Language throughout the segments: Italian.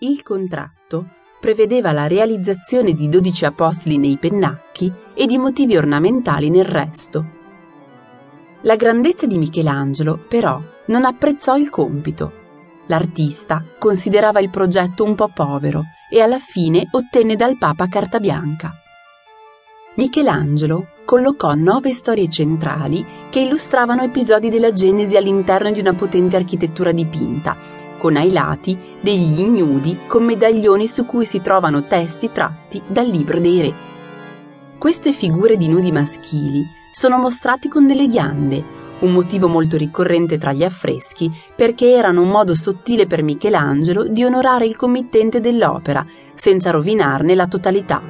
Il contratto prevedeva la realizzazione di dodici apostoli nei pennacchi e di motivi ornamentali nel resto. La grandezza di Michelangelo, però, non apprezzò il compito. L'artista considerava il progetto un po' povero e alla fine ottenne dal Papa carta bianca. Michelangelo collocò nove storie centrali che illustravano episodi della Genesi all'interno di una potente architettura dipinta, con ai lati degli ignudi con medaglioni su cui si trovano testi tratti dal libro dei re. Queste figure di nudi maschili sono mostrati con delle ghiande, un motivo molto ricorrente tra gli affreschi perché erano un modo sottile per Michelangelo di onorare il committente dell'opera senza rovinarne la totalità.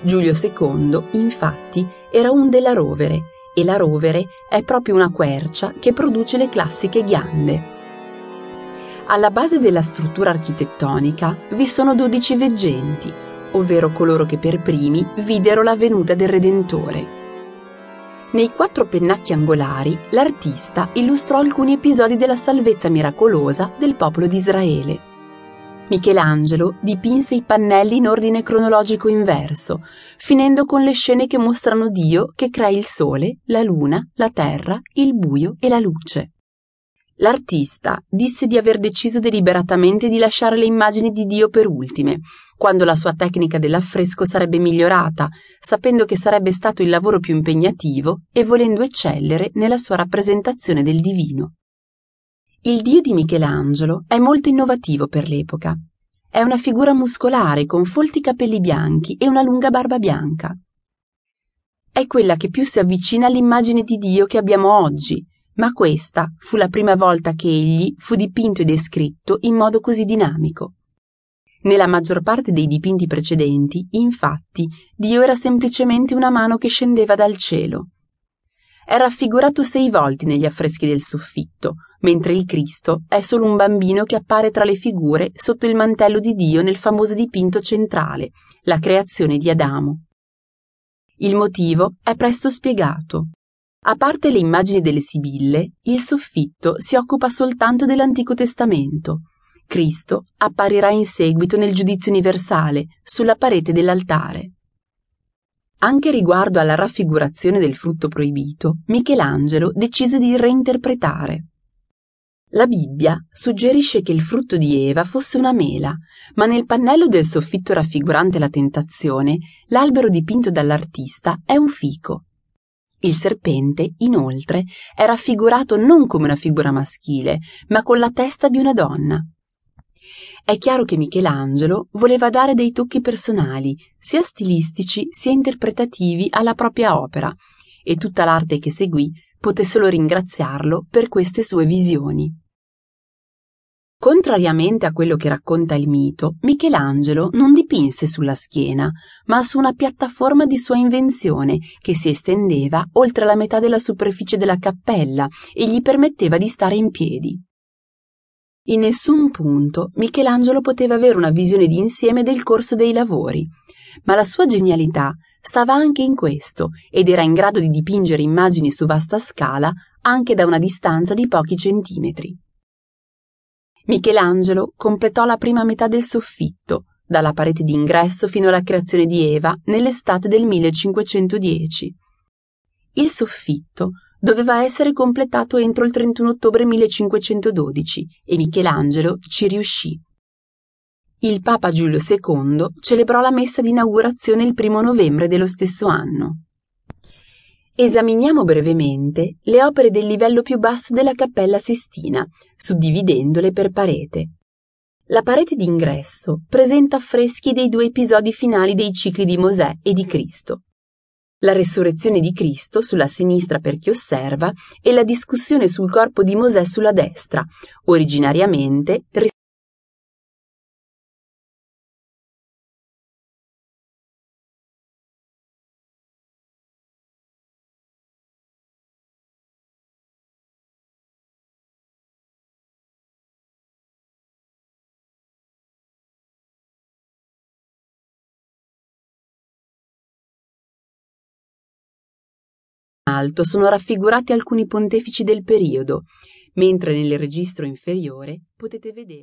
Giulio II, infatti, era un della rovere e la rovere è proprio una quercia che produce le classiche ghiande. Alla base della struttura architettonica vi sono dodici veggenti, ovvero coloro che per primi videro la venuta del Redentore. Nei quattro pennacchi angolari l'artista illustrò alcuni episodi della salvezza miracolosa del popolo di Israele. Michelangelo dipinse i pannelli in ordine cronologico inverso, finendo con le scene che mostrano Dio che crea il sole, la luna, la terra, il buio e la luce. L'artista disse di aver deciso deliberatamente di lasciare le immagini di Dio per ultime, quando la sua tecnica dell'affresco sarebbe migliorata, sapendo che sarebbe stato il lavoro più impegnativo e volendo eccellere nella sua rappresentazione del divino. Il Dio di Michelangelo è molto innovativo per l'epoca. È una figura muscolare con folti capelli bianchi e una lunga barba bianca. È quella che più si avvicina all'immagine di Dio che abbiamo oggi, ma questa fu la prima volta che egli fu dipinto e descritto in modo così dinamico. Nella maggior parte dei dipinti precedenti, infatti, Dio era semplicemente una mano che scendeva dal cielo. È raffigurato sei volte negli affreschi del soffitto, mentre il Cristo è solo un bambino che appare tra le figure sotto il mantello di Dio nel famoso dipinto centrale, la creazione di Adamo. Il motivo è presto spiegato. A parte le immagini delle Sibille, il soffitto si occupa soltanto dell'Antico Testamento. Cristo apparirà in seguito nel giudizio universale, sulla parete dell'altare. Anche riguardo alla raffigurazione del frutto proibito, Michelangelo decise di reinterpretare. La Bibbia suggerisce che il frutto di Eva fosse una mela, ma nel pannello del soffitto raffigurante la tentazione, l'albero dipinto dall'artista è un fico. Il serpente, inoltre, è raffigurato non come una figura maschile, ma con la testa di una donna. È chiaro che Michelangelo voleva dare dei tocchi personali, sia stilistici sia interpretativi, alla propria opera, e tutta l'arte che seguì poté solo ringraziarlo per queste sue visioni. Contrariamente a quello che racconta il mito, Michelangelo non dipinse sulla schiena, ma su una piattaforma di sua invenzione che si estendeva oltre la metà della superficie della cappella e gli permetteva di stare in piedi. In nessun punto Michelangelo poteva avere una visione d'insieme del corso dei lavori, ma la sua genialità stava anche in questo ed era in grado di dipingere immagini su vasta scala anche da una distanza di pochi centimetri. Michelangelo completò la prima metà del soffitto, dalla parete d'ingresso fino alla creazione di Eva nell'estate del 1510. Il soffitto doveva essere completato entro il 31 ottobre 1512 e Michelangelo ci riuscì. Il Papa Giulio II celebrò la messa di inaugurazione il primo novembre dello stesso anno. Esaminiamo brevemente le opere del livello più basso della Cappella Sistina, suddividendole per parete. La parete d'ingresso presenta affreschi dei due episodi finali dei cicli di Mosè e di Cristo. La resurrezione di Cristo sulla sinistra per chi osserva e la discussione sul corpo di Mosè sulla destra, originariamente alto sono raffigurati alcuni pontefici del periodo, mentre nel registro inferiore potete vedere